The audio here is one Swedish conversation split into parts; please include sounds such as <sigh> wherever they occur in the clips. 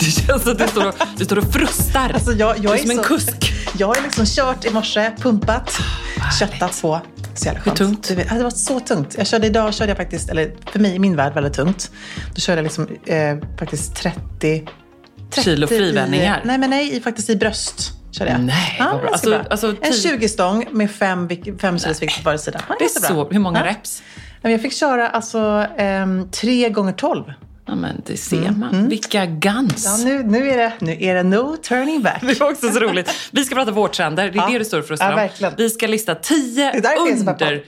Det känns som att du står och, du står och frustar. Alltså jag, jag du är är som en så- kusk. Jag har liksom kört i morse, pumpat, köttat på. Så jävla skönt. Hur tungt? Det var så tungt. Jag körde idag, körde jag faktiskt, eller för mig i min värld väldigt tungt. Då körde jag liksom eh, faktiskt 30, 30 Kilo frivändningar? I, nej, men nej, i, faktiskt i bröst. Körde jag. Nej, vad bra. Alltså- bra. alltså, en tio- 20-stång med fem, vik- fem kilos vikt på varje sida. Ja, Det är så. Hur många Ja. reps? Jag fick köra alltså ehm, tre gånger 12. Ja, men det ser man. Vilka guns. Ja, nu, nu, är det, nu är det no turning back. <laughs> Det var också så roligt. Vi ska prata vårtrender. Det är Ja. det du står och frustar Ja, om. Vi ska lista tio är är under,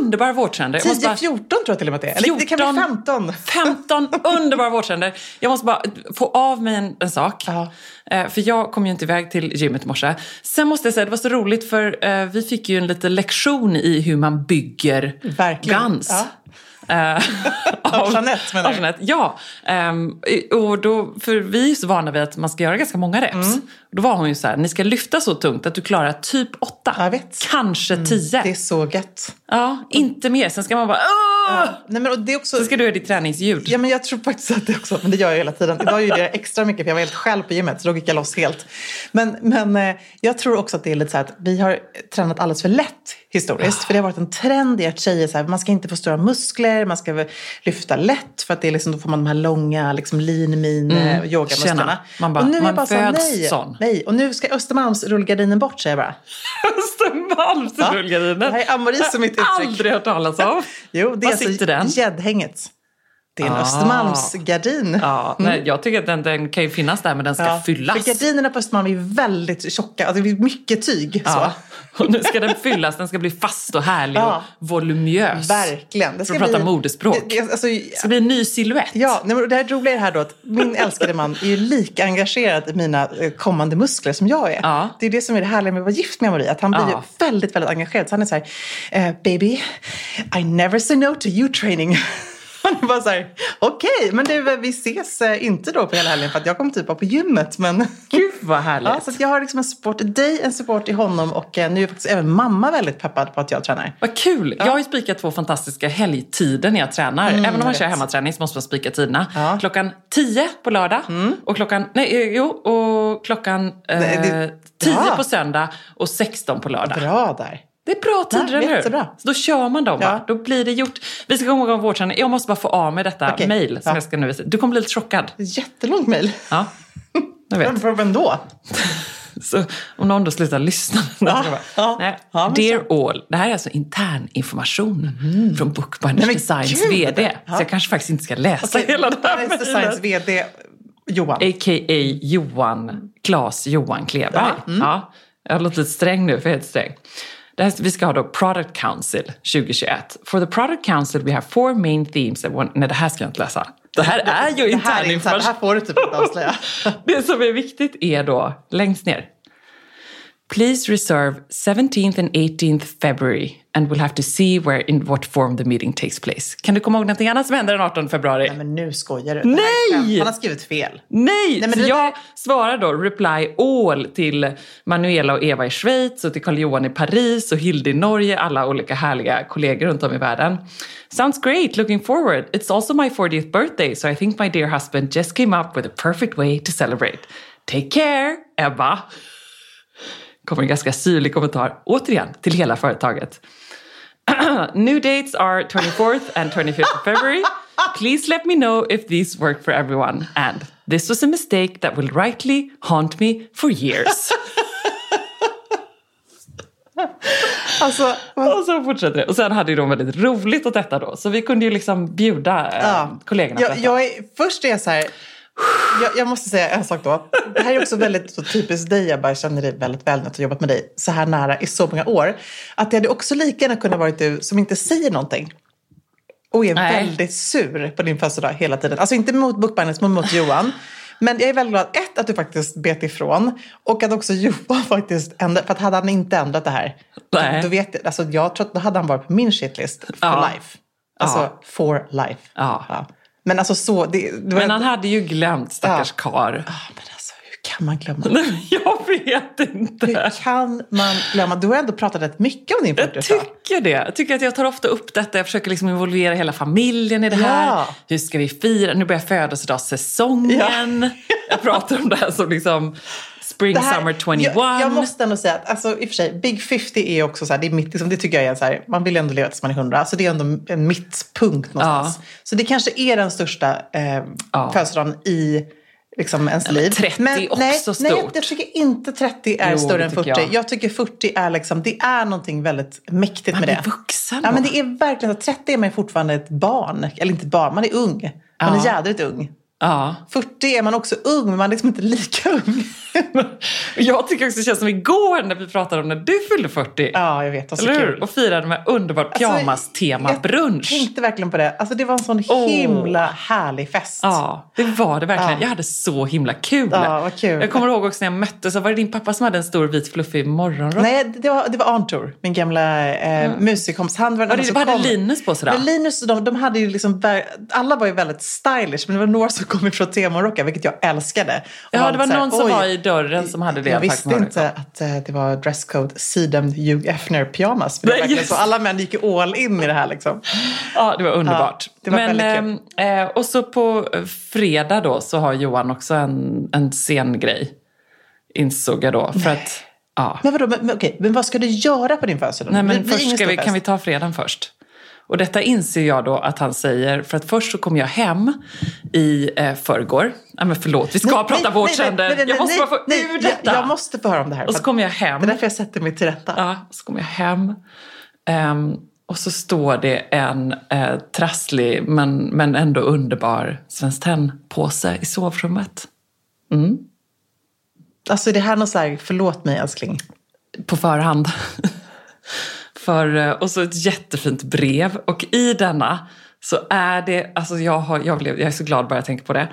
underbara vårtrender. Jag måste 10-14 bara- tror jag till och med att det är. Eller det kan bli 15. 15 <laughs> underbara vårtrender. Jag måste bara få av mig en, en sak. Ja. Eh, För jag kom ju inte iväg till gymmet i morse. Sen måste jag säga, det var så roligt för eh, vi fick ju en liten lektion i hur man bygger Verkligen. guns. Ja. Eh, <laughs> Av Jeanette, menar du? Jeanette, ja. Ehm, och då, för vi är så vana vid att man ska göra ganska många reps. Mm. Då var hon ju så här, ni ska lyfta så tungt att du klarar typ åtta. Kanske tio. Det är så gött. Ja, inte mer. Sen ska man bara... Åh! Nej, men och det är också... Sen ska du göra ditt träningsljud. Ja, men jag tror faktiskt att det också, men det gör jag hela tiden. Idag gjorde jag extra mycket för jag var helt själv på gymmet så då gick jag loss helt. Men, men eh, jag tror också att det är lite så här att vi har tränat alldeles för lätt historiskt. För det har varit en trend i att tjejer så här, man ska inte få stora muskler, man ska lyfta lätt för att det är liksom, då får man de här långa liksom lean mean mm. yogamusklerna. Man bara- och nu är man jag bara så här, föds nej, sån. Nej. Och nu ska Östermalmsrullgardinen bort säger jag bara. <laughs> Östermalmsrullgardinen. Det här är Amaris mitt uttryck. Aldrig hört talas om. <laughs> Jo, det är Var den? alltså gäddhänget. Det är en Ah. Östermalmsgardin. Ja, nej, jag tycker att den, den kan ju finnas där men den ska Ja, fyllas. För gardinerna på Östermalm är väldigt tjocka. Alltså det är mycket tyg. Ja. Så. <laughs> Och nu ska den fyllas, den ska bli fast och härlig Ja. och voluminös. Verkligen. Det För att prata modespråk. Det, det, alltså, Det ska bli en ny silhuett. ja, nej, det här roliga är det här då att min älskade man är ju lika engagerad i mina eh, kommande muskler som jag är. Ja. Det är det som är det härliga med att vara gift med Marie. Att han blir Ja. ju väldigt, väldigt engagerad. Så han är så här, eh, baby, I never say no to you training. <laughs> Han är bara så här, okej, men du, vi ses eh, inte då på hela helgen för att jag kommer typ vara på gymmet. Men... <laughs> Gud vad härligt. Ja, så jag har liksom en support i dig, en support i honom och eh, nu är faktiskt även mamma väldigt peppad på att jag tränar. Vad kul! Jag har ju spikat två fantastiska helgtider när jag tränar. Även om man Mm, kör hemmaträning så måste man spika tiderna. Ja. Mm. Klockan 10 på lördag och klockan, nej, eh, jo, och klockan eh, Nej, det- 10 bra. på söndag och 16 på lördag. Bra där. Det är bra tider, eller hur? Så då kör man dem, Ja. Då blir det gjort. Vi ska komma igång vårträning. Jag måste bara få av mig detta Okej. mejl som Ja. jag ska nu visa. Du kommer bli lite chockad. Jättelångt mejl. Ja, jag vet. <laughs> Vem då? Så om någon då slutar lyssna. <laughs> Ja, ja. Nej. Ja, Dear all. Det här är alltså intern information från Bookbinders Nej, men Designs gud! VD. Så jag kanske faktiskt inte ska läsa Okej, hela det här Bookbinders Designs. VD Johan. A.k.a. Johan, Claes Johan Kleberg. Ja, mm. Ja, jag har låtit lite sträng nu, för jag är helt sträng. Här, vi ska ha då Product Council 2021. For the Product Council we have four main themes. That one, nej, det här ska jag inte läsa. Det här är ju intern information. det här får du typ inte avslöja. <laughs> Det som är viktigt är då, längst ner. Please reserve 17th and 18th February and we'll have to see where in what form the meeting takes place. Kan du komma ihåg någonting annat som händer den 18 februari? Nej, men nu skojar du. Nej! Han har skrivit fel. Nej! men så det jag svarar då reply all till Manuela och Eva i Schweiz och till Carl-Johan i Paris och Hilde i Norge, alla olika härliga kollegor runt om i världen. Sounds great, looking forward. It's also my 40th birthday so I think my dear husband just came up with a perfect way to celebrate. Take care, Ebba. Kommer en ganska syrlig kommentar, återigen, till hela företaget. <clears throat> New dates are 24th and 25th of February. Please let me know if these work for everyone. And this was a mistake that will rightly haunt me for years. <laughs> Alltså, och så fortsätter det. Och sen hade ju de väldigt roligt åt detta då. Så vi kunde ju liksom bjuda eh, ja. kollegorna på jag, detta. jag är, Först är jag så här, Jag, jag måste säga en sak då. Det här är också väldigt så typiskt dig. Jag bara känner dig väldigt väl när jag har jobbat med dig så här nära i så många år. Att det hade också lika gärna kunnat varit du som inte säger någonting. Och är Nej. väldigt sur på din födelsedag hela tiden. Alltså inte mot Bookbinders, men mot Johan. Men jag är väldigt glad, ett, att du faktiskt bet ifrån. Och att också Johan <laughs> faktiskt ändrade. För att hade han inte ändrat det här. Nej. Då vet jag, alltså jag tror att då hade han varit på min shitlist for Ja. life. Alltså Ja. for life. Ja. Men alltså så. Det, det var Men han hade ju glömt stackars Ja. karl. Ah, men alltså, hur kan man glömma? Nej, Jag vet inte. Hur kan man glömma? Du har ändå pratat rätt mycket om din Jag 40-årsdag. tycker det. Jag tycker att jag tar ofta upp detta. Jag försöker liksom involvera hela familjen i det här. Ja. Hur ska vi fira? Nu börjar födelsedagssäsongen. Jag pratar om det här som liksom Spring här- Summer 21. Jag, jag måste ändå säga att alltså, i och för sig, Big 50 är också så här, det, är mitt, liksom, det tycker jag är så här, man vill ändå leva tills man är 100. Så det är ändå en mittpunkt någonstans. Så det kanske är den största eh, Ja. födelsedagen i liksom, ens men liv. 30 är också nej, stort. Nej, jag tycker inte 30 är Jo, större än tycker 40. jag. Jag. tycker 40 är liksom, det är någonting väldigt mäktigt Man med det. vuxen Ja, men det är verkligen så. 30 är man ju fortfarande ett barn. Eller inte barn, man är ung. Man är Ja. jädrigt ung. Ja. 40 är man också ung, men man är liksom inte lika ung. <laughs> Jag tycker också det känns som igår när vi pratade om när du fyllde 40. ja, jag vet. Det var så Eller hur? kul. Och firade med underbar Alltså, pyjamas-tema jag tänkte verkligen på det. Alltså, det var en sån Åh. himla härlig fest. Ja, det var det verkligen. Ja. Jag hade så himla kul. Ja, vad kul. Jag kommer ihåg också när jag mötte så var det din pappa som hade en stor vit fluffig morgonrock. Nej, det var, det var Arntor, min gamla eh, musikkompis. Han var den det, vad hade kom. Linus på sig då? Men Linus och de, de hade ju liksom, alla var ju väldigt stylish, men det var några som kom ifrån temorockar, vilket jag älskade. Och Ja, det var här, någon som var i dörren som hade det. Jag visste inte att eh, det var dresscode Sidem Hugh Hefner pyjamas. Var Nej, just så, alla män gick ju all in i det här liksom. Ja, det var underbart. Ja, det var Men, väldigt ehm, eh, och så på eh, fredag då så har Johan också en, en scengrej. Insåg jag då. För att, ja. Men vadå, men, men, okej, men vad ska du göra på din födelsedag? Nej, men först vi, kan vi ta fredagen först. Och detta inser jag då att han säger, för att först så kom jag hem i eh, förrgår. Ja, men förlåt, vi ska Nej, prata nej, nej, nej, Jag måste nej, bara få nej, ur jag- detta. Jag måste få höra om det här. Och så kom jag hem. Det är därför jag sätter mig till rätta. Ja, så kom jag hem. Ehm, och så står det en eh, trasslig men, men ändå underbar Svenskt Tenn-påse i sovrummet. Alltså är det här något så här, förlåt mig älskling. På förhand. För, eh, och så ett jättefint brev. Och i denna så är det, alltså jag, har, jag, blev, jag är så glad bara jag tänker på det.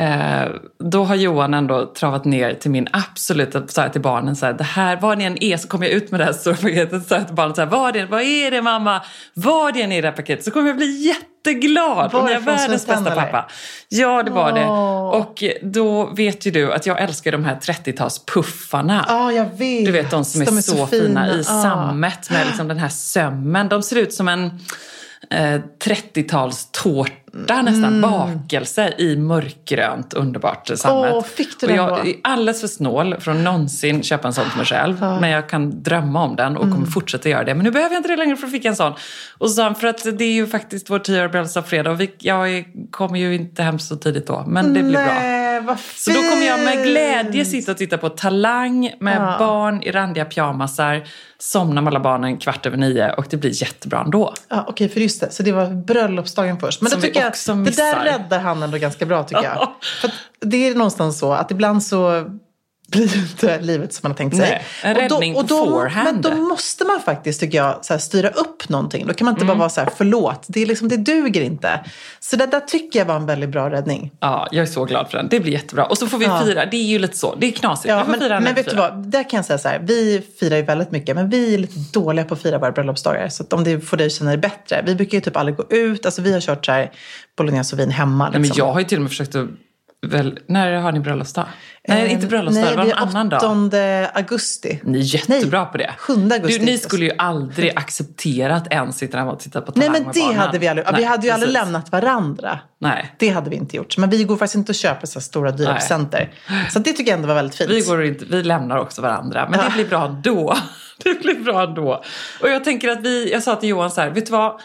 Eh, då har Johan ändå travat ner till min absoluta, så här till barnen, så här, det här, vad ni än är så kommer jag ut med det här stora paketet. Så här till barnen, så här, vad, är, vad är det mamma? Vad är det i det här paketet? Så kommer jag bli jätteglad. Var och det är från världens bästa eller? pappa. Ja, det var det. Åh. Och då vet ju du att jag älskar de här 30-talspuffarna. Ja, jag vet. Du vet de som är, De så, fina, i Ja. sammet med liksom den här sömmen. De ser ut som en eh, 30-talstårta nästan, bakelse i mörkgrönt underbart sammet. Mm. Åh, fick du och den jag då? är alldeles för snål för att någonsin köpa en sån till mig själv. Men jag kan drömma om den och Mm. kommer fortsätta göra det. Men nu behöver jag inte det längre för att fick en sån. Och så sa han, för att det är ju faktiskt vår tioåriga bröllopsdag och vi, jag kommer ju inte hem så tidigt då. Men det blir bra. Nej, vad Så då kommer jag med glädje sitta och titta på Talang med Ja. barn i randiga pyjamasar, somna med alla barnen kvart över nio och det blir jättebra ändå. Ja, Okej, för just det. Så det var bröllopsdagen först. Men Som då tycker jag, det där räddar han ändå ganska bra tycker jag. <laughs> För det är någonstans så att ibland så blir inte livet som man har tänkt sig. Nej, en räddning på forehand. Men då måste man faktiskt, tycker jag, så här, styra upp någonting. Då kan man inte Mm. bara vara så här, förlåt, det, är liksom, det duger inte. Så det där tycker jag var en väldigt bra räddning. Ja, jag är så glad för den. Det blir jättebra. Och så får vi Ja. fira. Det är ju lite så. Det är knasigt. Ja, men, fira men vet du vad, där kan jag säga så här, vi firar ju väldigt mycket, men vi är lite dåliga på att fira våra bröllopsdagar. Så om det får dig att känna dig bättre. Vi brukar ju typ aldrig gå ut, alltså vi har kört så här bolognese och vin hemma. Nej, men liksom. jag har ju till och med försökt att... Väl, när har ni bröllopsdag? Nej, Eh, inte bröllopsdag. det var Nej, en annan dag. 8 augusti. Ni är jättebra Nej, på det. 7 augusti. Du, ni skulle ju aldrig acceptera att en sitter hemma och tittar på Nej, Talang men med det barnen. hade vi aldrig. vi Nej, hade ju aldrig precis. lämnat varandra. Nej. Det hade vi inte gjort. Men vi går faktiskt inte och köper så stora dyra Nej. presenter. Så det tycker jag ändå var väldigt fint. Vi, går inte, vi lämnar också varandra, men det blir bra ändå. <laughs> Det blir bra ändå. Och jag tänker att vi, jag sa till Johan så här, vet du vad?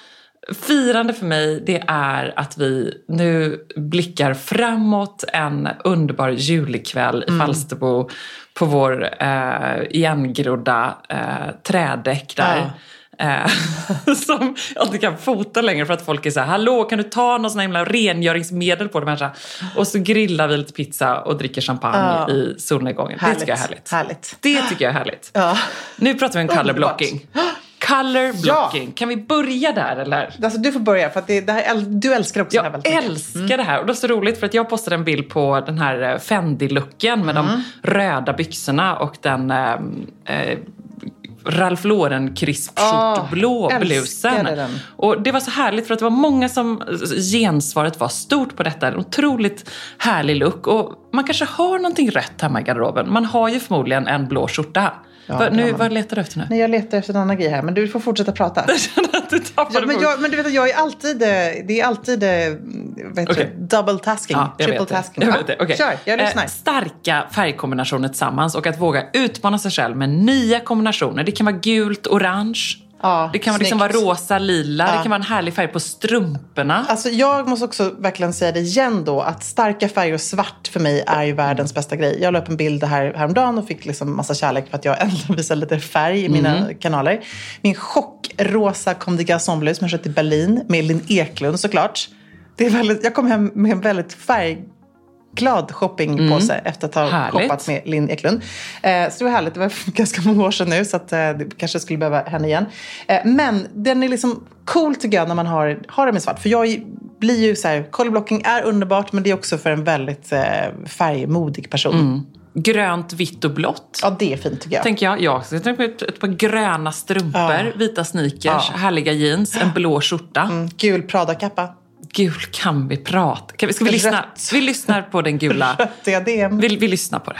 Firande för mig, det är att vi nu blickar framåt en underbar julikväll i Falsterbo på vår eh, igengrodda eh, trädäck där. Eh, <laughs> som jag inte kan fota längre för att folk är så här, hallå kan du ta någon sån här himla rengöringsmedel på det människa? Och så grillar vi lite pizza och dricker champagne i solnedgången. Det tycker jag är härligt. Härligt. Det tycker jag är härligt. Ja. Nu pratar vi om color Underbart. Color blocking. Kan vi börja där eller? Alltså, du får börja, för att det, det här, du älskar också det här Jag väldigt mycket. Mm. älskar det här. Och det är så roligt för att jag postade en bild på den här eh, Fendi-looken med Mm. de röda byxorna och den eh, eh, Ralph Lauren krispskjortblå Åh, blusen. den. Och det var så härligt för att det var många som gensvaret var stort på detta. En otroligt härlig look. Och man kanske har någonting rött hemma i garderoben. Man har ju förmodligen en blå skärta. Ja, Va, nu, vad letar du efter nu? Nej, jag letar efter en annan grej här, men du får fortsätta prata. <laughs> Jag känner att du tappade Ja, men, jag, men du vet jag är alltid, eh, det är alltid heter Okej. det? double tasking, Ja, triple vet tasking. Jag Ja, vet det. Okej. Kör, jag lyssnar. Eh, starka färgkombinationer tillsammans och att våga utmana sig själv med nya kombinationer. Det kan vara gult, orange. Ja, det kan liksom vara rosa, lila. Det kan vara en härlig färg på strumporna. Alltså jag måste också verkligen säga det igen då, att starka färger och svart för mig är ju världens bästa grej. Jag la upp en bild här häromdagen och fick liksom massa kärlek för att jag <laughs> ändå visade lite färg i mina Mm. kanaler. Min chockrosa Comme des Garçons som jag köpte i Berlin med Linn Eklund såklart. Det är väldigt, jag kom hem med en väldigt färgglad shoppingpåse efter att ha Mm. Härligt. shoppat med Linn Eklund. Eh, så det var härligt. Det var <laughs> ganska många år sedan nu så att, eh, det kanske skulle behöva henne igen. Eh, men den är liksom cool tycker jag när man har, har den med svart. För jag blir ju så här, color blocking är underbart men det är också för en väldigt eh, färgmodig person. Grönt, vitt och blått. Ja, det är fint tycker jag. Tänker jag. Jag ska tänka på ett, ett par gröna strumpor, vita sneakers, härliga jeans, en blå skjorta. Mm, Gul Prada-kappa. Gul kan vi prata. Kan vi, ska vi, lyssna? Vi lyssnar på den gula. <laughs> Diadem. Vi, vi lyssnar på det.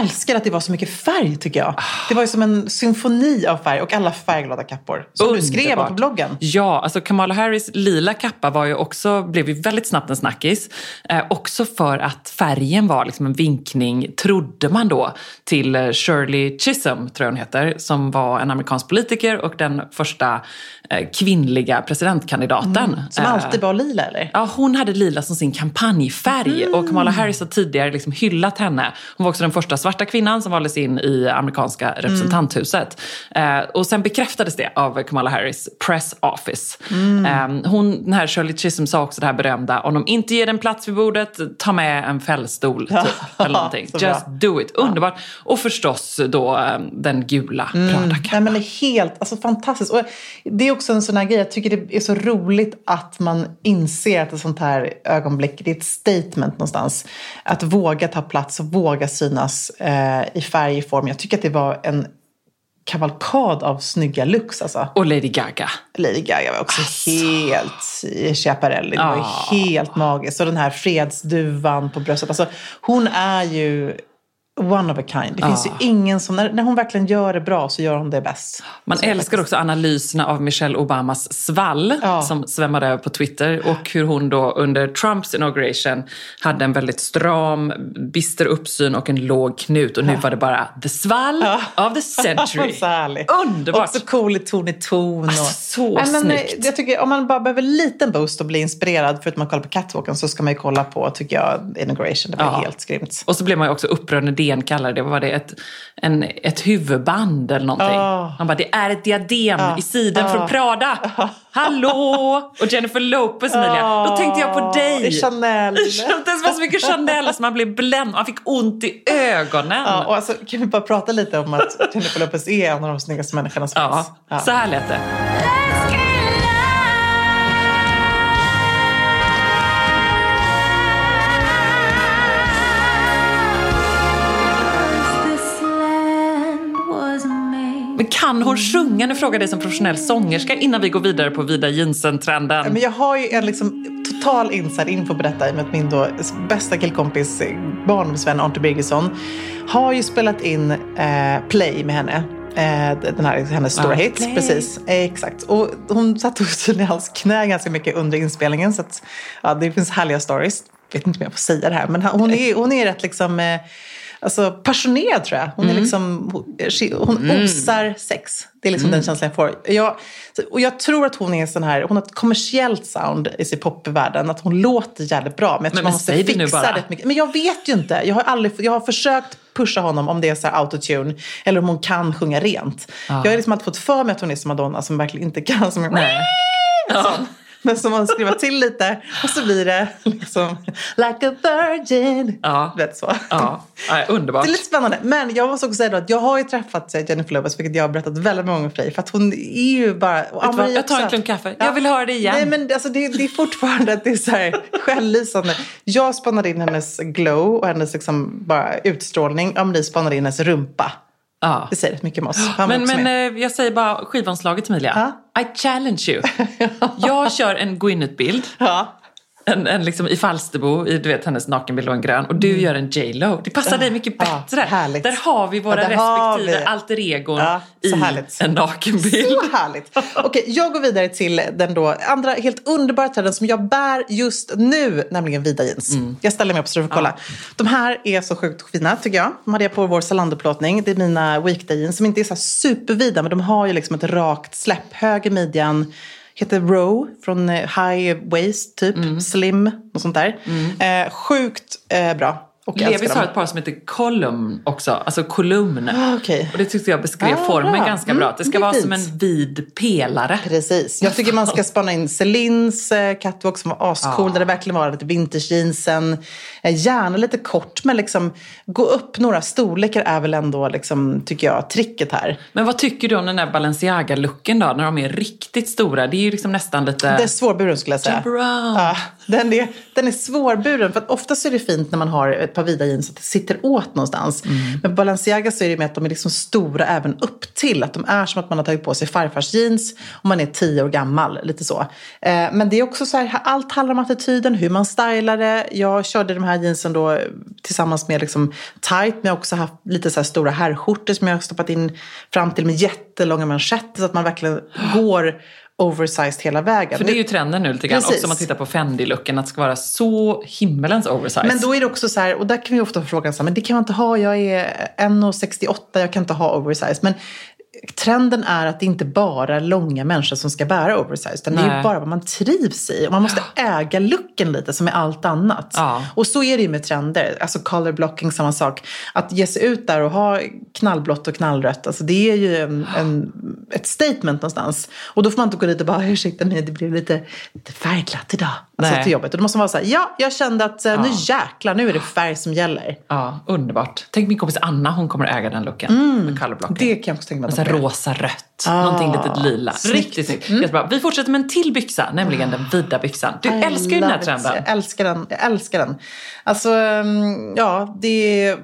älskar att det var så mycket färg tycker jag. Det var ju som en symfoni av färg och alla färgglada kappor. Som du skrev Underbart. på bloggen. Ja, alltså Kamala Harris lila kappa var ju också, blev ju väldigt snabbt en snackis. Eh, också för att färgen var liksom en vinkning, trodde man då, till eh, Shirley Chisholm, tror jag hon heter, som var en amerikansk politiker och den första eh, kvinnliga presidentkandidaten. Mm. Som Eh, alltid var lila eller? Ja, hon hade lila som sin kampanjfärg och Kamala Harris har tidigare liksom hyllat henne. Hon var också den första svarta kvinnan som valdes in i amerikanska representanthuset. Eh, och sen bekräftades det av Kamala Harris press office. Eh, hon, den här Shirley Chisholm sa också det här berömda, om de inte ger en plats vid bordet, ta med en fällstol <laughs> typ, eller någonting. Just do it. Underbart. Och förstås då eh, den gula Prada-kappan. Nej, men det är helt alltså, fantastiskt. Och det är också en sån här grej, jag tycker det är så roligt att man inser att ett sånt här ögonblick, det är ett statement någonstans. Att våga ta plats och våga synas eh, i färg, i form. Jag tycker att det var en kavalkad av snygga looks alltså. Och Lady Gaga. Lady Gaga var också helt i Chiaparelli. Det var ju helt magiskt. Och den här fredsduvan på bröstet. Alltså, hon är ju one of a kind. Det finns ju ingen som, när, när hon verkligen gör det bra så gör hon det bäst. Man Så älskar också analyserna av Michelle Obamas svall Ja. som svämmade över på Twitter och hur hon då under Trumps inauguration hade en väldigt stram, bister uppsyn och en låg knut och nu var det bara the svall of the century. <laughs> så. Underbart! Också cool i ton i ton. Och... Alltså, så Nej, men, eh, snyggt. Jag tycker, om man bara behöver en liten boost och bli inspirerad, förutom att kolla på catwalken, så ska man ju kolla på, tycker jag, inauguration. Det var Ja. helt grymt. Och så blev man ju också upprörd DN kallade det, var det, ett, en, ett huvudband eller någonting. Ja. Han bara, det är ett diadem i siden från Prada. <laughs> Hallå! Och Jennifer Lopez, Emilia. Då tänkte jag på dig. I Chanel. Det var så mycket Chanel så man blev bländ. Man fick ont i ögonen. Ja, och alltså, kan vi bara prata lite om att Jennifer Lopez är en av de snyggaste människorna som finns? Ja. så här lät det. Kan hon sjunga? Nu frågar jag dig som professionell sångerska innan vi går vidare på vida jeansen-trenden. Men jag har ju en liksom total inside info på detta i och med att min då bästa killkompis, eh, barndomsvän Arthur Birgersson, har ju spelat in eh, Play med henne. Eh, den här, hennes stora Ja, hit. Play. Precis, eh, exakt. Och hon satt också <laughs> i hans knä ganska mycket under inspelningen. Så att, ja, det finns härliga stories. Jag vet inte om jag får säga det här, men hon är, hon är rätt liksom... Alltså passionerad tror jag. Hon, är liksom, hon- hon osar sex. Det är liksom den känslan jag får. Jag, och jag tror att hon är sån här, hon har ett kommersiellt sound i sin popvärlden. Att hon låter jävligt bra. Men jag tror Men- man måste det fixa bara. rätt mycket. Men jag vet ju inte. Jag har, aldrig, jag har försökt pusha honom om det är så här autotune. Eller om hon kan sjunga rent. Jag har liksom alltid fått för mig att hon är som Madonna som verkligen inte kan. Som Nej. Sån. <laughs> Men som man skruvar till lite och så blir det liksom like a virgin. Ja. Vet så. Ja, ja, underbart. Det är lite spännande. Men jag måste också säga då att jag har ju träffat Jennifer Lopez, vilket jag har berättat väldigt många gånger för dig. För att hon är ju bara... Vad? Jag tar en klunk kaffe. Jag vill höra det igen. Nej, men alltså, det, det är fortfarande att det är så här självlysande. Jag spannade in hennes glow och hennes liksom bara utstrålning. Amelie spannade in hennes rumpa. Ja. Det säger rätt mycket om oss. Han Men, men eh, jag säger bara skivomslaget Emilia. I challenge you. <laughs> Jag kör en Gwyneth-bild. ja. En, en liksom i Falsterbo, i du vet hennes nakenbild och en grön. Och du gör en J.Lo. Det passar dig mycket Mm. Ja, bättre. härligt. Där har vi våra Ja, respektive vi. alter egon Ja, så i härligt. en nakenbild. Så härligt. Okej, jag går vidare till den då andra helt underbara trenden som jag bär just nu, nämligen vida jeans. Mm. Jag ställer mig upp så du får kolla. De här är så sjukt fina tycker jag. De hade jag på vår Zalando-plåtning. Det är mina weekday jeans som inte är så supervida men de har ju liksom ett rakt släpp. Höger midjan. Heter Row från eh, High Waist typ. Mm. Slim och sånt där. Eh, sjukt eh, bra. Och Levis har ett par som heter Column också, alltså kolumn. Ah, okej. Och det tyckte jag beskrev Ah, formen bra. ganska Mm, bra. Att det ska vara fint. som en vid pelare. Precis. Jag tycker man ska <laughs> spana in Celines eh, catwalk som var ascool. Där det verkligen var lite vintage-jeansen. Eh, gärna lite kort, men liksom gå upp några storlekar är väl ändå, liksom, tycker jag, tricket här. Men vad tycker du om den där Balenciaga-looken då? När de är riktigt stora. Det är ju liksom nästan lite... Det är svårburen skulle jag säga. Ja, den, är, den är svårburen. För att oftast är det fint när man har ett par vida jeans att det sitter åt någonstans. Mm. Men Balenciaga så är det med att de är liksom stora även upp till. Att de är som att man har tagit på sig farfars jeans och man är tio år gammal. Lite så. Eh, men det är också så här, allt handlar om attityden, hur man stylar det. Jag körde de här jeansen då tillsammans med liksom tight. Men jag har också haft lite så här stora herrskjortor som jag har stoppat in fram till med jättelånga manschetter. Så att man verkligen går oversized hela vägen. För det är ju trenden nu lite grann. Precis. Också om man tittar på Fendi-looken. Att det ska vara så himmelens oversize. Men då är det också så här, och där kan vi ofta få frågan så här, men det kan man inte ha, jag är 1,68, jag kan inte ha oversize. Men trenden är att det inte bara är långa människor som ska bära oversize, utan det är Nej. ju bara vad man trivs i. Och man måste äga looken lite som med allt annat. Ja. Och så är det ju med trender, alltså color blocking, samma sak. Att ge sig ut där och ha knallblått och knallrött, alltså det är ju en, en, ett statement någonstans. Och då får man inte gå dit och bara, ursäkta mig, det blev lite, lite färgglatt idag. Alltså Nej. till jobbet. Och då måste man vara så här, ja, jag kände att eh, nu jäklar, nu är det färg som gäller. Ja, underbart. Tänk min kompis Anna, hon kommer att äga den looken. Med colorblocking. Mm. Det kan jag också tänka mig Och att så de här får göra. rosa-rött. Ah, Någonting lite lila. snyggt. Riktigt snyggt. Jättebra. Vi fortsätter med en till byxa, nämligen den vida byxan. Du I älskar ju den här love it. trenden. Jag älskar den. Jag älskar den. Alltså, mm, ja, det är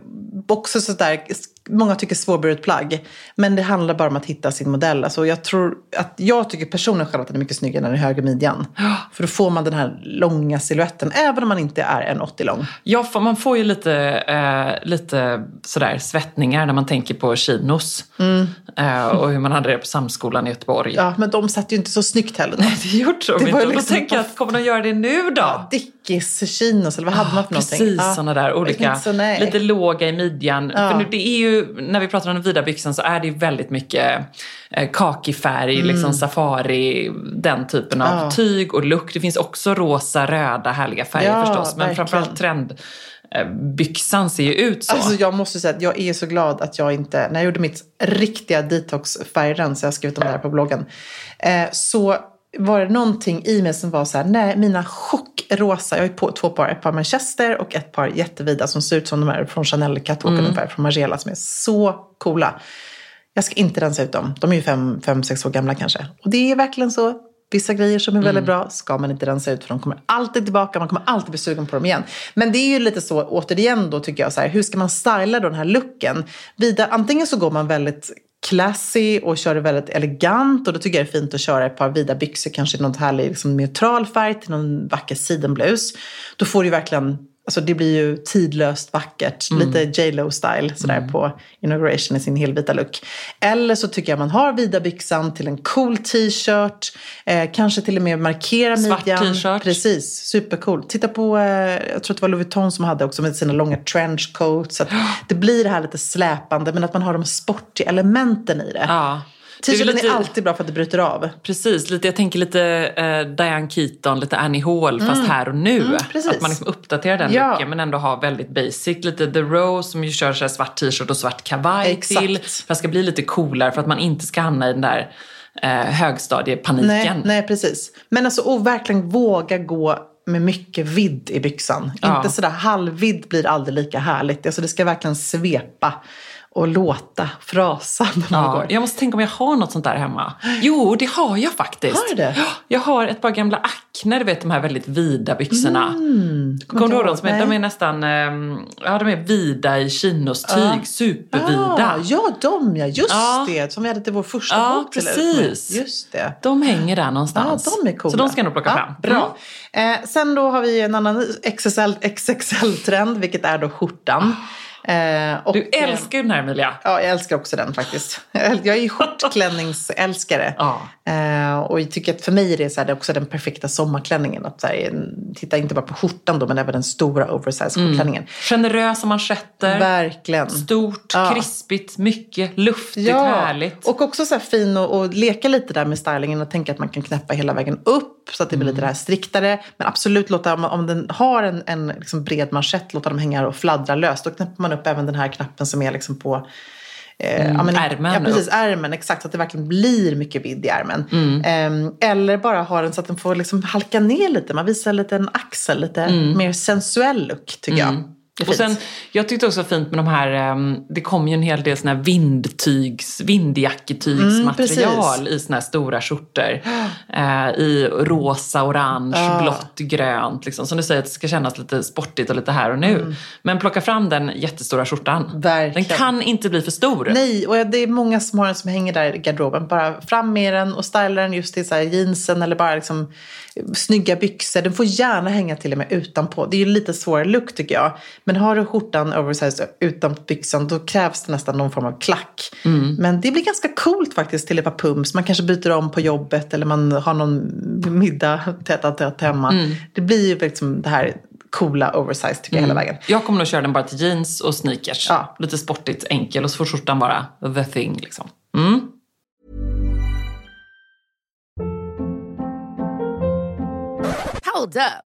också sådär, många tycker svårburet plagg. Men det handlar bara om att hitta sin modell. Alltså, jag, tror att, jag tycker personligen själv att den är mycket snyggare när den är höger midjan. För då får man den här långa siluetten, även om man inte är en 80 lång. Ja, man får ju lite, eh, lite sådär svettningar när man tänker på chinos. Eh, och hur man hade det på Samskolan i Göteborg. Mm. Ja, men de satt ju inte så snyggt heller. då. Det gjorde de Det var inte. ju Och då liksom- tänker jag, att kommer de göra det nu då? Dickies chinos, eller vad hade man för någonting? Precis, Ja. sådana där olika, Så, lite låga i midjan. För nu, det är ju, när vi pratar om den vida byxan så är det ju väldigt mycket eh, kakifärg, liksom safari, den typen av Mm. Ja. tyg och look. Det finns också rosa, röda, härliga färger Ja, förstås. Men verkligen. framförallt trendbyxan ser ju ut så. Alltså jag måste säga att jag är så glad att jag inte, när jag gjorde mitt riktiga detox-färgrens, jag har skrivit om det här på bloggen, eh, så var det någonting i mig som var så här, nej, mina chockrosa, jag har på två par, ett par Manchester och ett par jättevida som ser ut som de här från Chanel Catwalk Mm. ungefär, från Margiela som är så coola. Jag ska inte rensa ut dem, de är ju fem, fem, sex år gamla kanske. Och det är verkligen så Vissa grejer som är väldigt bra ska man inte rensa ut för de kommer alltid tillbaka, man kommer alltid bli sugen på dem igen. Men det är ju lite så, återigen då tycker jag, så här, hur ska man styla då den här looken? Vida, antingen så går man väldigt classy och kör det väldigt elegant och då tycker jag det är fint att köra ett par vida byxor, kanske i någon härlig liksom, neutral färg till någon vacker sidenblus. Då får du verkligen Alltså det blir ju tidlöst vackert, lite J Lo style sådär på inauguration i sin helvita look. Eller så tycker jag man har vida byxan till en cool t-shirt, eh, kanske till och med markera Svart midjan. t-shirt. Precis, supercool. Titta på, eh, jag tror att det var Louis Vuitton som hade också med sina långa trenchcoats. Så <gasps> det blir det här lite släpande men att man har de sportiga elementen i det. Ja. Är T-shirten lite- är alltid bra för att det bryter av. Precis, lite, jag tänker lite eh, Diane Keaton, lite Annie Hall fast här och nu. Mm, att man liksom uppdaterar den Ja. looken men ändå har väldigt basic. Lite The Rose som ju kör så svart t-shirt och svart kavaj Exakt. till. För att det ska bli lite coolare för att man inte ska hamna i den där eh, högstadiepaniken. Nej, nej, precis. Men alltså och verkligen våga gå med mycket vidd i byxan. Ja. Inte sådär halvvidd blir aldrig lika härligt. Alltså det ska verkligen svepa och låta, frasa när man Ja, går. jag måste tänka om jag har något sånt där hemma. Jo, det har jag faktiskt. Har du det? Ja, Jag har ett par gamla Acne, du vet de här väldigt vida byxorna. Kommer du ihåg dem? Nej. de är nästan, ehm, ja de är vida i chinostyg, supervida. Ah, ja, de ja. Just Ja. det. Som vi hade till vår första Ja, bok precis. Just det. De hänger där Ja, någonstans. de är coola. Så de ska jag nog plocka ja, fram. Bra. Eh, sen då har vi en annan XXL, XXL-trend, vilket är då skjortan. Eh, och, Du älskar ju den här Emilia. Ja, jag älskar också den faktiskt. Jag är ju <laughs> skjortklänningsälskare. Ja. Eh, och jag tycker att för mig är det, så här, det är också den perfekta sommarklänningen. Att, så här, titta inte bara på skjortan då, men även den stora oversize skjortklänningen. Generösa manschetter. Verkligen. Stort, Ja. krispigt, mycket, luftigt, härligt. Och också så här fin och, och leka lite där med stylingen och tänka att man kan knäppa hela vägen upp så att det blir Mm. lite det här striktare. Men absolut låta, om, den har en, en liksom bred manschett, låta dem hänga och fladdra löst. Då knäpper man upp även den här knappen som är liksom på Eh, ja, men, Mm, ärmen Ja, precis. upp. Ärmen, exakt. Så att det verkligen blir mycket vidd i ärmen. Mm. Ehm, eller bara ha den så att den får liksom halka ner lite. Man visar lite en axel, lite mer sensuell look tycker jag. Mm. Och fint. sen, jag tyckte också fint med de här, ehm, det kom ju en hel del såna här vindtygs, vindjacketygsmaterial Mm, i såna här stora skjortor. Eh, I rosa, orange, blått, grönt. Liksom. Som du säger, att det ska kännas lite sportigt och lite här och nu. Men plocka fram den jättestora skjortan. Mm. Verkligen. Den kan inte bli för stor. Nej, och det är många som har den som hänger där i garderoben. Bara fram med den och styla den just till så jeansen eller bara liksom snygga byxor. Den får gärna hänga till och med utanpå. Det är ju lite svårare look tycker jag. Men har du skjortan oversize utan byxan då krävs det nästan någon form av klack. Men det blir ganska coolt faktiskt till ett par pumps. Man kanske byter om på jobbet eller man har någon middag <laughs> tätt att tätt hemma. Det blir ju liksom det här coola oversize tycker jag hela vägen. Jag kommer nog köra den bara till jeans och sneakers. Ja. Lite sportigt, enkel och så får skjortan vara the thing. Liksom. Mm. Hold up.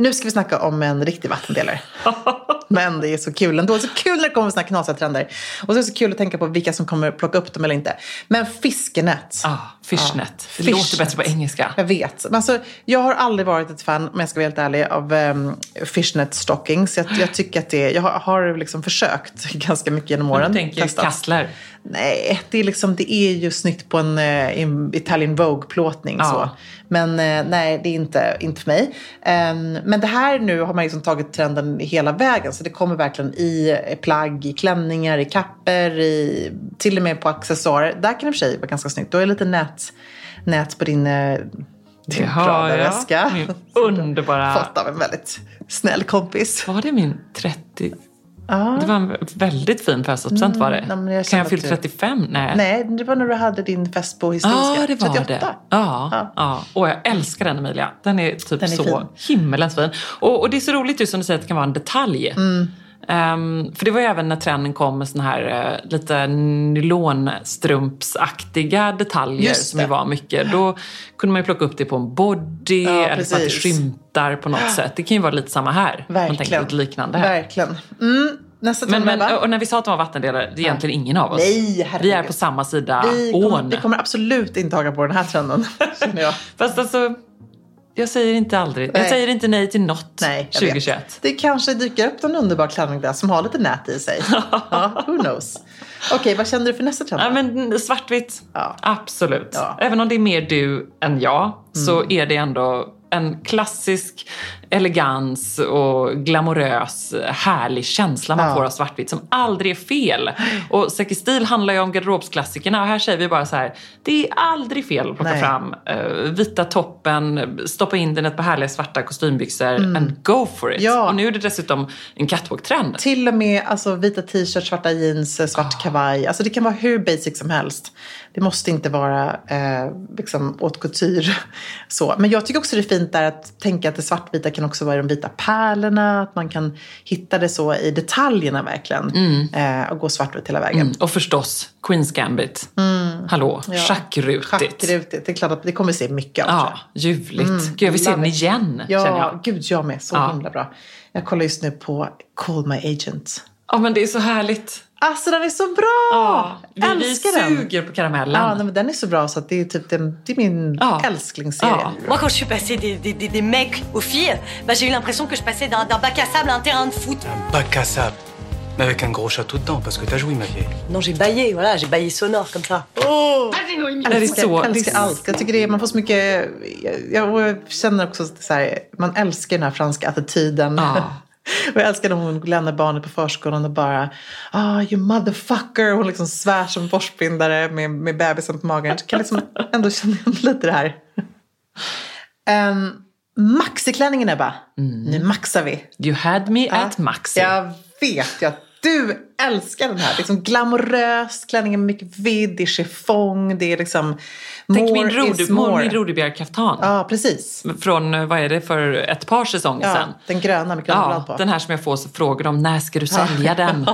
Nu ska vi snacka om en riktig vattendelare. <laughs> Men det är så kul ändå. Så kul när det kommer såna här knasiga trender. Och så är det så kul att tänka på vilka som kommer plocka upp dem eller inte. Men fiskenät. Ah, fishnet. det fishnet. låter bättre på engelska. Jag vet. Men alltså, jag har aldrig varit ett fan, om jag ska vara helt ärlig, av um, fishnet stockings. Jag, jag tycker att det, jag har, har liksom försökt <laughs> ganska mycket genom åren. Du tänker Testat. kassler. Nej, det är, liksom, det är ju snyggt på en eh, in- Italian Vogue-plåtning. Ja. Så. Men eh, nej, det är inte, inte för mig. Ehm, men det här nu har man liksom tagit trenden hela vägen. Så det kommer verkligen i eh, plagg, i klänningar, i kapper, i, till och med på accessoarer. Där kan det i och för sig vara ganska snyggt. Du har lite nät, nät på din, eh, din Prada-väska. Min underbara- <laughs> Fått av en väldigt snäll kompis. Var det min 30? Det var en väldigt fin födelsedagspresent var det. Mm, nej, jag kan jag fylla att du- 35? Nej. Nej, det var när du hade din fest på Historiska. Ja, det var 38. det. Ja, Ja. ja. Och jag älskar den Emilia. Den är typ Den är så himmelens fin. Och, och det är så roligt just som du säger att det kan vara en detalj. Mm. Ehm, för det var ju även när trenden kom med såna här uh, lite nylonstrumpsaktiga detaljer som det. ju var mycket. Då kunde man ju plocka upp det på en body Ja, eller för att det skymtar på något sätt. Det kan ju vara lite samma här. Man tänker Verkligen. lite liknande här. Verkligen. Mm. Nästa Men, men, och när vi sa att de var vattendelare, det är egentligen ingen av oss. Nej, herregud. vi är på samma sida vi, kommer, ån. vi kommer absolut inte haka på den här trenden, <laughs> känner jag. Fast alltså, jag säger inte aldrig. Jag Nej. säger inte nej till något Nej, jag 2021. vet. Det kanske dyker upp en underbar klänning där som har lite nät i sig. <laughs> ja, who knows. Okej, vad känner du för nästa trend? Ja, men svartvitt, Ja. absolut. Ja. Mm. Även om det är mer du än jag så är det ändå en klassisk elegans och glamorös, härlig känsla man Ja. får av svartvitt som aldrig är fel. Och Säker stil handlar ju om garderobsklassikerna och här säger vi bara så här, det är aldrig fel att plocka Nej. fram uh, vita toppen, stoppa in den i ett par härliga svarta kostymbyxor and go for it. Mm. Ja. Och nu är det dessutom en catwalk-trend. Till och med alltså, vita t-shirts, svarta jeans, eh, svart Ah. kavaj. Alltså, det kan vara hur basic som helst. Det måste inte vara eh, liksom, haute couture. <laughs> Så. Men jag tycker också det är fint där att tänka att det svartvita kan också vara de vita pärlorna. Att man kan hitta det så i detaljerna verkligen. Eh, och gå svartvitt hela vägen. Mm. Och förstås Queens Gambit. Hallå, Ja. schackrutigt. Schackrutigt. Det är klart att vi kommer se mycket av Ja, ljuvligt. Gud, jag vill se den igen, känner Ja, jag. gud jag med. Så Ja. himla bra. Jag kollar just nu på Call My Agent. Ja, men det är så härligt. Alltså den är så bra! Ja, vi, vi Älskar den! suger på karamellen. Ja, nej, men den är så bra så att det är typ den, det är min Ja. älsklingsserie. Ja. Moi, quand je suis passée des, des, des, des mecs aux filles, bah, j'ai eu l'impression que je passais d'un d'un bac à sable à un terrain de foot. Bac à sable. Mais avec un gros château dedans, parce que t'as joui, ma vieille. Non, j'ai baillé, voilà, j'ai baillé sonore comme ça. Det är Älskar, älskar allt. Jag tycker det är, man får så mycket... Jag, jag, jag känner också att så här, man älskar den här franska attityden. Ja. Och jag älskar när hon lämnar barnet på förskolan och bara ah you motherfucker. Hon liksom svär som borstbindare med, med bebisen på magen. Jag kan liksom ändå känna igen lite det här. Um, Maxiklänningen Ebba. Nu maxar vi. You had me at Maxi. Jag vet att du älskar den här. Liksom glamorös, klänningen med mycket vidd, det är chiffong, det är liksom Tänk more min, is rode, more. min Rodebjerg-kaftan. Ja, precis. Från, eh, vad är det, för ett par säsonger Ja, sedan. den gröna med gröna Ja, på. den här som jag får så frågor om, när ska du sälja <laughs> den?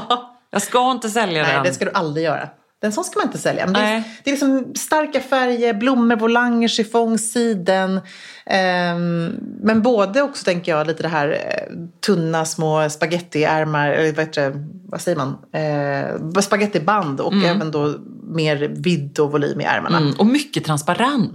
Jag ska inte sälja Nej, den. det ska du aldrig göra. En sån ska man inte sälja. Men det, är, det är liksom starka färger, blommor, volanger, chiffong, siden. Ehm, men både också tänker jag lite det här eh, tunna små spagettiärmar, eller vad, heter det, vad säger man? Eh, spagettiband och även då mer vidd och volym i ärmarna. Mm, och mycket transparent.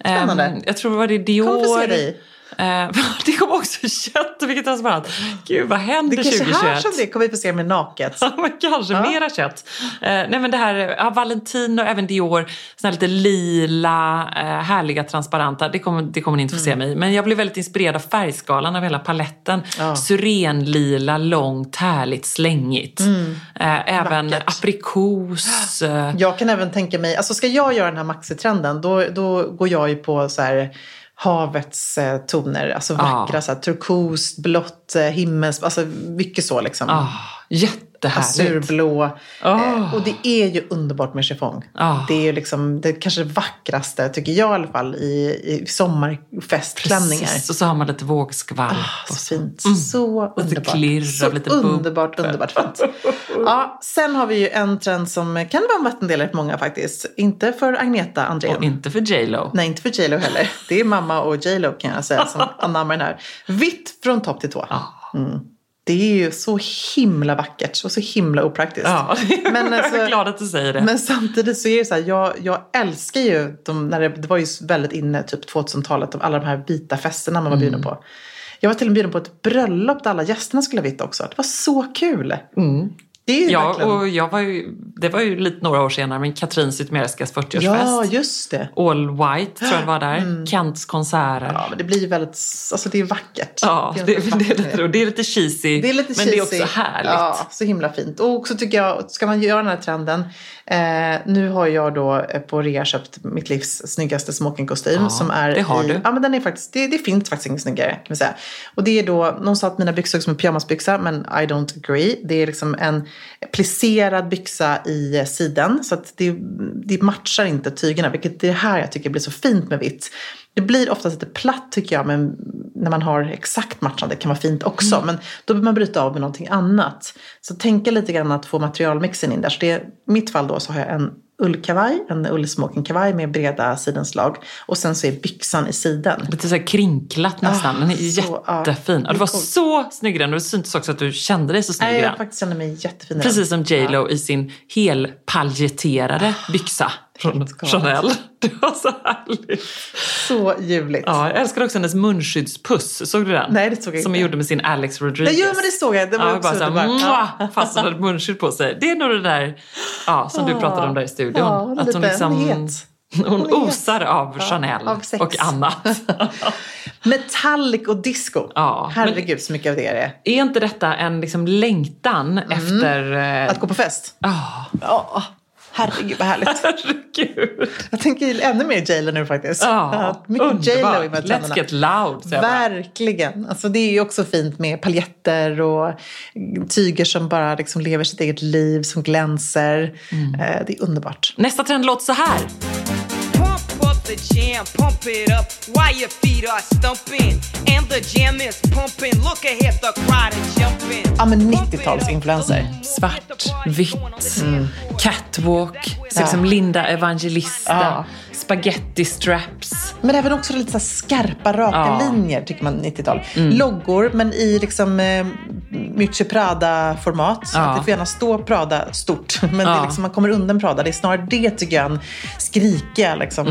Spännande. Ehm, jag tror det var det Dior. Kommer få se dig. Eh, <laughs> det kom också kött och vilket transparent. Gud vad händer Det är kanske 2021? här som det kommer vi få se med naket. <laughs> Ja, kanske mera kött. Eh, nej men det här, ja, Valentino och även Dior, såna lite lila, eh, härliga, transparenta. Det kommer, det kommer ni inte få se mig i. Men jag blev väldigt inspirerad av färgskalan av hela paletten. Ja. Syrenlila, långt, härligt, slängigt. Eh, även Vackert. aprikos. Jag kan även tänka mig, alltså ska jag göra den här maxitrenden då, då går jag ju på så här havets eh, toner, alltså Ja. vackra så här, turkost, blått, eh, himmels, alltså mycket så liksom. ah, jättehärligt. Azurblå. Eh, och det är ju underbart med chiffong. Ah. Det är ju liksom det kanske vackraste, tycker jag i alla fall, i, i sommarfestklänningar. Precis, och så har man lite vågskvalp. Och så fint. Mm. Så Lite underbart. klirr så lite underbart, underbart fint. <laughs> Ja, sen har vi ju en trend som kan vara en vattendelare för många faktiskt. Inte för Agneta Andrén. Och inte för J Lo. Nej, inte för J Lo heller. Det är mamma och J Lo kan jag säga som <laughs> anammar den här. Vitt från topp till tå. Mm. Det är ju så himla vackert och så himla opraktiskt. Ja, <laughs> Men jag alltså- är glad att du säger det. Men samtidigt så är det så här, jag, jag älskar ju, de, när det, det var ju väldigt inne, typ 2000-talet, av alla de här vita festerna man var bjuden Mm. på. Jag var till och med bjuden på ett bröllop där alla gästerna skulle ha vitt också. Det var så kul! Det är ju Mm. Ja, verkligen... och jag var ju, det var ju lite några år senare, men Katrin Zytomierskas 40-årsfest. Ja, just det. All White tror jag det var där. Kents konserter. Ja, men det blir ju väldigt, alltså det är vackert. Ja, det, är det, väldigt <laughs> är lite, det är lite cheesy, Det är lite men det är cheesy. också härligt. Ja, så himla fint. Och också tycker jag, ska man göra den här trenden. Eh, nu har jag då eh, på rea köpt mitt livs snyggaste smokingkostym. Ja, som är det har i, du. Ja, men den är faktiskt, det, det finns faktiskt inget snyggare kan man säga. Och det är då, någon sa att mina byxor är som en pyjamasbyxa, men I don't agree. Det är liksom en plisserad byxa i eh, siden. Så att det, det matchar inte tygerna, vilket är det här jag tycker blir så fint med vitt. Det blir oftast lite platt tycker jag, men när man har exakt matchande kan vara fint också. Mm. Men då behöver man bryta av med någonting annat. Så tänka lite grann att få materialmixen in där. Så det, I mitt fall då så har jag en ullkavaj, en ullsmokingkavaj med breda sidenslag. Och sen så är byxan i siden. Lite så här krinklat nästan. Den är så, ja. jättefin. Ja, du var Coolt. så snygg den. Det syntes också att du kände dig så snygg Nej, i jag den. faktiskt känner mig jättefin. Precis som J Lo i sin helpaljetterade byxa från. Chanel. <laughs> Det var så härligt. Så ljuvligt. Ja, jag älskar också hennes munskyddspuss. Såg du den? Nej, det såg jag Som inte. hon gjorde med sin Alex Rodriguez. Nej, jo, men det såg jag. Det var ja, också bara underbart. Ja. Fast hon hade munskydd på sig. Det är nog det där ja, som du pratade om där i studion. Ja, att hon liksom... Het. <laughs> Hon, Hon är het. osar av Chanel av sex. och annat. <laughs> Metallic och disco. Ja, Herregud så mycket av det är det. är inte detta en liksom längtan efter... eh, Mm. Att gå på fest. Ja, Ja, herregud vad härligt. <laughs> herregud. Jag tänker ännu mer J.Lo nu faktiskt. Ja, mycket J.Lo i här Let's get loud. Verkligen. Alltså, det är ju också fint med paljetter och tyger som bara liksom lever sitt eget liv, som glänser. Mm. Eh, det är underbart. Nästa trend låter så här. The jam, pump it up while your feet are stumping. And the jam is pumping. Look ahead, the crowd is jumping. Ja, men 90-talsinfluencer. Svart, vitt, catwalk, Ja. ut som Linda Evangelista, Ja. spaghetti straps. Men även också lite så skarpa, raka Ja. linjer tycker man 90-tal. Loggor, men i liksom eh, Miucci Prada-format. Så Ja. det får gärna stå Prada stort. <laughs> Men det är liksom, man kommer undan Prada. Det är snarare det tycker jag, än skrikiga liksom,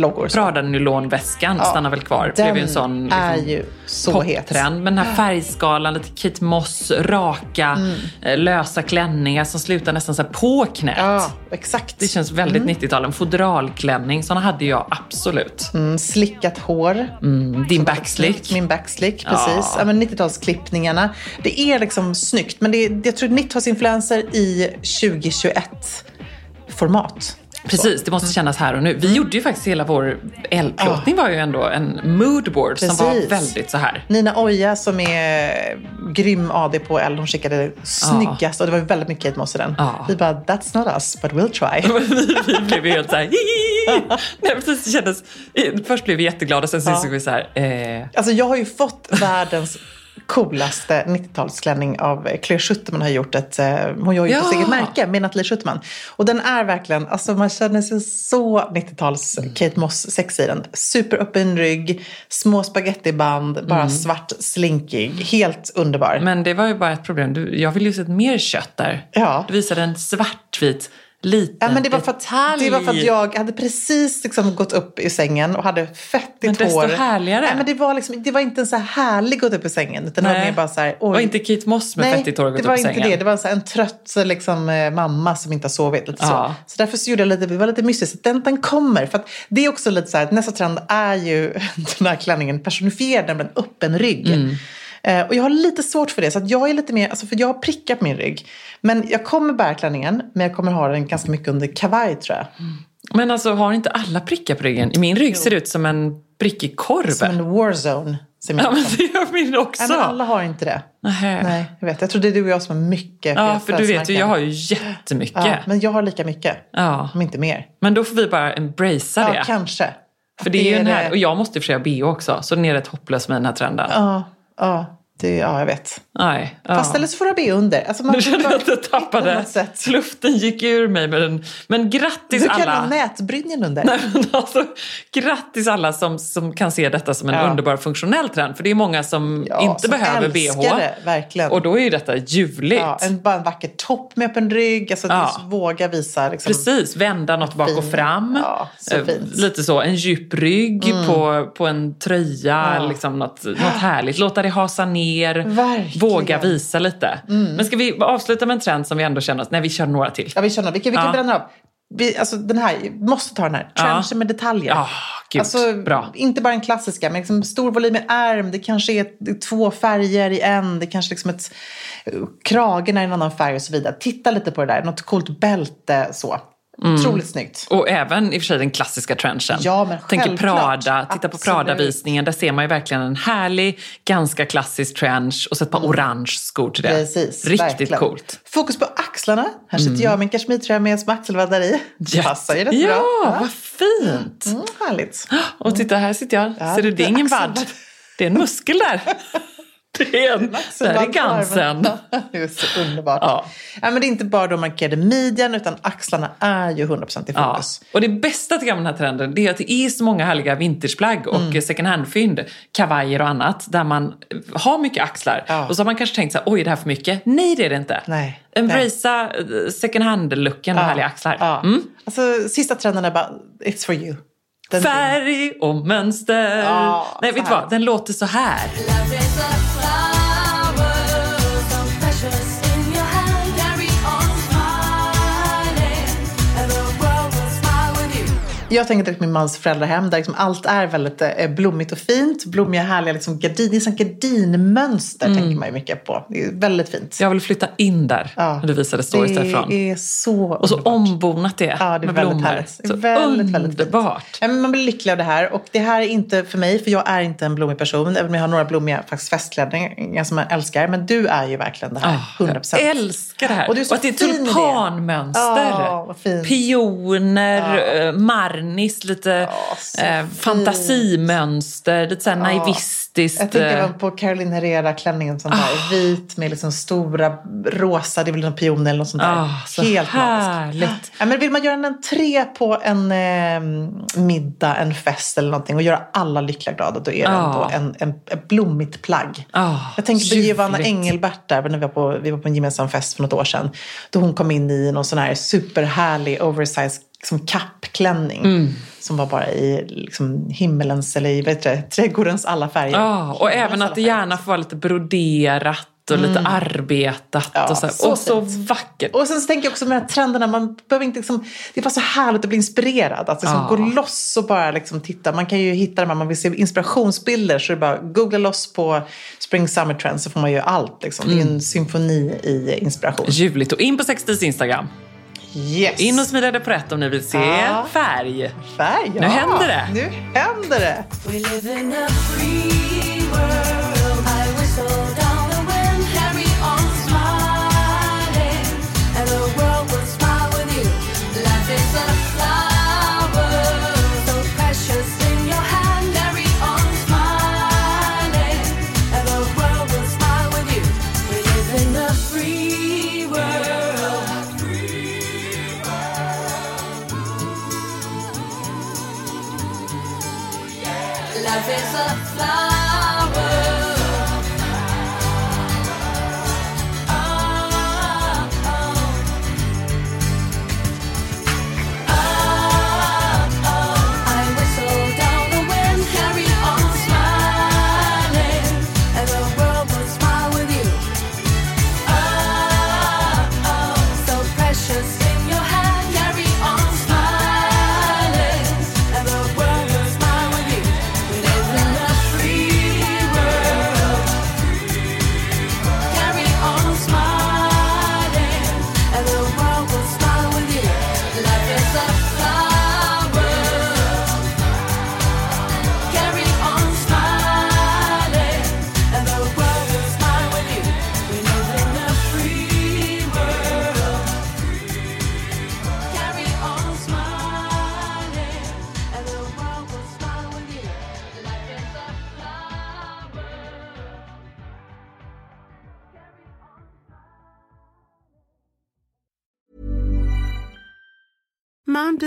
loggor. Prada-nylonväskan Ja, stannar väl kvar. Den blev ju en sån är liksom, ju så het. poptrend. Men den här färgskalan, lite Kate Moss, raka, eh, lösa klänningar som slutar nästan så på knät. Ja, exakt. Det känns väldigt 90-tal. En fodralklänning, såna hade jag absolut. Mm, slickat hår. Mm, din backslick. Min backslick, precis. Ja. Ja. men 90-talsklippningarna. Det är liksom snyggt, men det är, jag tror 90-talsinfluencer i 2021-format. Precis, det måste kännas här och nu. Vi gjorde ju faktiskt hela vår eldplåtning var ju ändå en moodboard som var väldigt så här. Nina Oja som är grym AD på L, hon skickade snyggast och det var väldigt mycket Kate Moss i den. Vi bara, that's not us, but we'll try. <laughs> vi, blev ju helt så här. Nej, precis, det kändes, först blev vi jätteglada, sen så Ja. insåg vi så här. Eh, Alltså jag har ju fått världens coolaste 90-talsklänning av Claire Schuterman har gjort ett, eh, hon gör ju Ja. sitt eget märke med Nathalie Schuterman. Och den är verkligen, alltså man känner sig så 90-tals Kate Moss sex i den. Superöppen rygg, små spagettiband, bara svart slinkig, helt underbar. Men det var ju bara ett problem. Du, jag vill ju se mer kött där. Ja. Du visade en svartvit liten Ja, men det, var för att, det var för att jag hade precis liksom gått upp i sängen och hade fettigt Men desto hår. härligare. Nej, men det, var liksom, det var inte en så här härlig gått upp i sängen. Utan det var Nej. mer bara så här, Det var inte Kate Moss med fettigt hår gått det var upp i inte sängen. det. Det var så här, en trött liksom, eh, mamma som inte har sovit. Lite Ja. så. så därför så gjorde jag lite, det var lite mysigt. Så den, den kommer. För det är också lite så här, nästa trend är ju <laughs> den här klänningen personifierad, nämligen öppen rygg. Mm. Eh, och jag har lite svårt för det. Så jag är lite mer, alltså för jag har prickar på min rygg. Men jag kommer bära klänningen, men jag kommer ha den ganska mycket under kavaj tror jag. Men alltså har inte alla prickar på ryggen? I min rygg ser det ut som en prickig korv. Som en warzone. Ser min Ja, men det gör min också. Men alla har inte det. Nähä. Nej, jag vet. Jag tror det är du och jag som har mycket. Ja, för du vet ju, jag har ju jättemycket. Ja, men jag har lika mycket. Ja. Om inte mer. Men då får vi bara embracea Ja, det. kanske. För det är ju en här, det. och jag måste och för sig ha BH också, så den är rätt hopplös med den här trenden. Ja, ja, det, ja, jag vet. Nej, ja. Fast eller så får du ha be under. Alltså man Nu kände jag att jag tappade. Luften gick ur mig. Med den. Men grattis Du kan alla. ha nätbrynjan under. Nej, men alltså, grattis alla som, som kan se detta som en Ja. underbar funktionell trend. För det är många som Ja, inte som behöver BH. Det, verkligen. Och då är ju detta ljuvligt. ja, en, bara en vacker topp med öppen rygg. Alltså att du våga visa. Liksom, Precis, vända något bak och Fin. fram. Ja, så Eh. Mm. Lite så, en djup rygg på, på en tröja, Ja. liksom något, något härligt. Låta det hasa ner, Verkligen. Mm. våga visa lite. Men ska vi avsluta med en trend som vi ändå känner oss, nej vi kör några till. Ja, vi vi kan, vi kan Ja. bränna av. Vi, alltså den här, måste ta den här. Trenchen med detaljer. Ja, gud, alltså, bra. Inte bara den klassiska, men liksom stor volym i ärm. Det kanske är två färger i en. Det kanske liksom ett kragen är en annan färg och så vidare. Titta lite på det där. Något coolt bälte så. Mm. Otroligt snyggt. Och även i och för sig den klassiska trenchen. Ja, men Tänker. Prada, titta på. Prada-visningen. Där ser man ju verkligen en härlig, ganska klassisk trench och så ett par orange skor till det. Mm. Precis, Riktigt verkligen. coolt. Fokus på axlarna. Här sitter jag med en kashmirtröja med små axelvaddar i. Det passar ju rätt ja, bra. vad fint! Mm, härligt. Och titta, här sitter jag. Ja, Ser du, det är ingen vadd. Det är en muskel där. <laughs> Det är, en, där är gansen. <laughs> Det är så underbart. Ja. Ja. men det är inte bara de markerade midjan utan axlarna är ju 100% i Ja. fokus. Och det bästa tycker jag med den här trenden det är att det är så många härliga vintageplagg och Mm. second hand-fynd, kavajer och annat, där man har mycket axlar. Ja. Och så har man kanske tänkt så här, oj är det här för mycket? Nej det är det inte. Nej. Embracea eh, second hand-looken med härliga axlar. Ja. Mm. Alltså, sista trenden är bara, it's for you. Den- Färg och mönster. Ja, Nej vet du vad, den låter så här. Jag tänker direkt på min mans föräldrahem där liksom allt är väldigt eh, blommigt och fint. Blommiga härliga liksom, gardin, det är gardinmönster Mm. tänker man ju mycket på. Det är väldigt fint. Jag vill flytta in där. Ja. när Du visade stories därifrån. Det är så Och så underbart. ombonat det Ja, det är med väldigt blommor. härligt. Det är Så väldigt, väldigt fint. underbart. Ja, men man blir lycklig av det här. Och det här är inte för mig, för jag är inte en blommig person. Även om jag har några blommiga faktiskt festklänningar som jag älskar. Men du är ju verkligen det här, 100%. Jag älskar det här. Och du är så att det är fin i det. tulpanmönster. Ja, eh, marnis, lite så eh, fantasimönster, lite såhär naivistiskt. Jag tänker eh, på Caroline Herrera-klänningen som där. Vit med liksom stora rosa, det är väl någon pion eller något sånt där. Ah, så Helt härligt. magiskt. Ja, men vill man göra en entré på en eh, middag, en fest eller någonting och göra alla lyckliga glada, då är det Ah. ändå en, en, ett blommigt plagg. Ah, jag tänker på Giovanna. Engelbert där, när vi var, på, vi var på en gemensam fest för något år sedan. Då hon kom in i någon sån här superhärlig oversized liksom kappklänning. Mm. Som var bara i liksom, himmelens, eller i vad heter det, trädgårdens alla färger. Ja, och Himmelens även att det gärna får vara lite broderat och lite arbetat. Ja, och så, så och så vackert. Och sen så tänker jag också med de här trenderna, man behöver inte liksom, det är bara så härligt att bli inspirerad. Att liksom Ja. gå loss och bara liksom titta. Man kan ju hitta de här, man vill se inspirationsbilder så det är bara googla loss på Spring Summer Trends så får man ju allt. Liksom. Det är Mm. en symfoni i inspiration. Ljuvligt. Och in på Sextils Instagram. Yes. In och smida det på rätt om ni vill se Ja. färg. Färg, ja. Nu händer det. Nu händer det.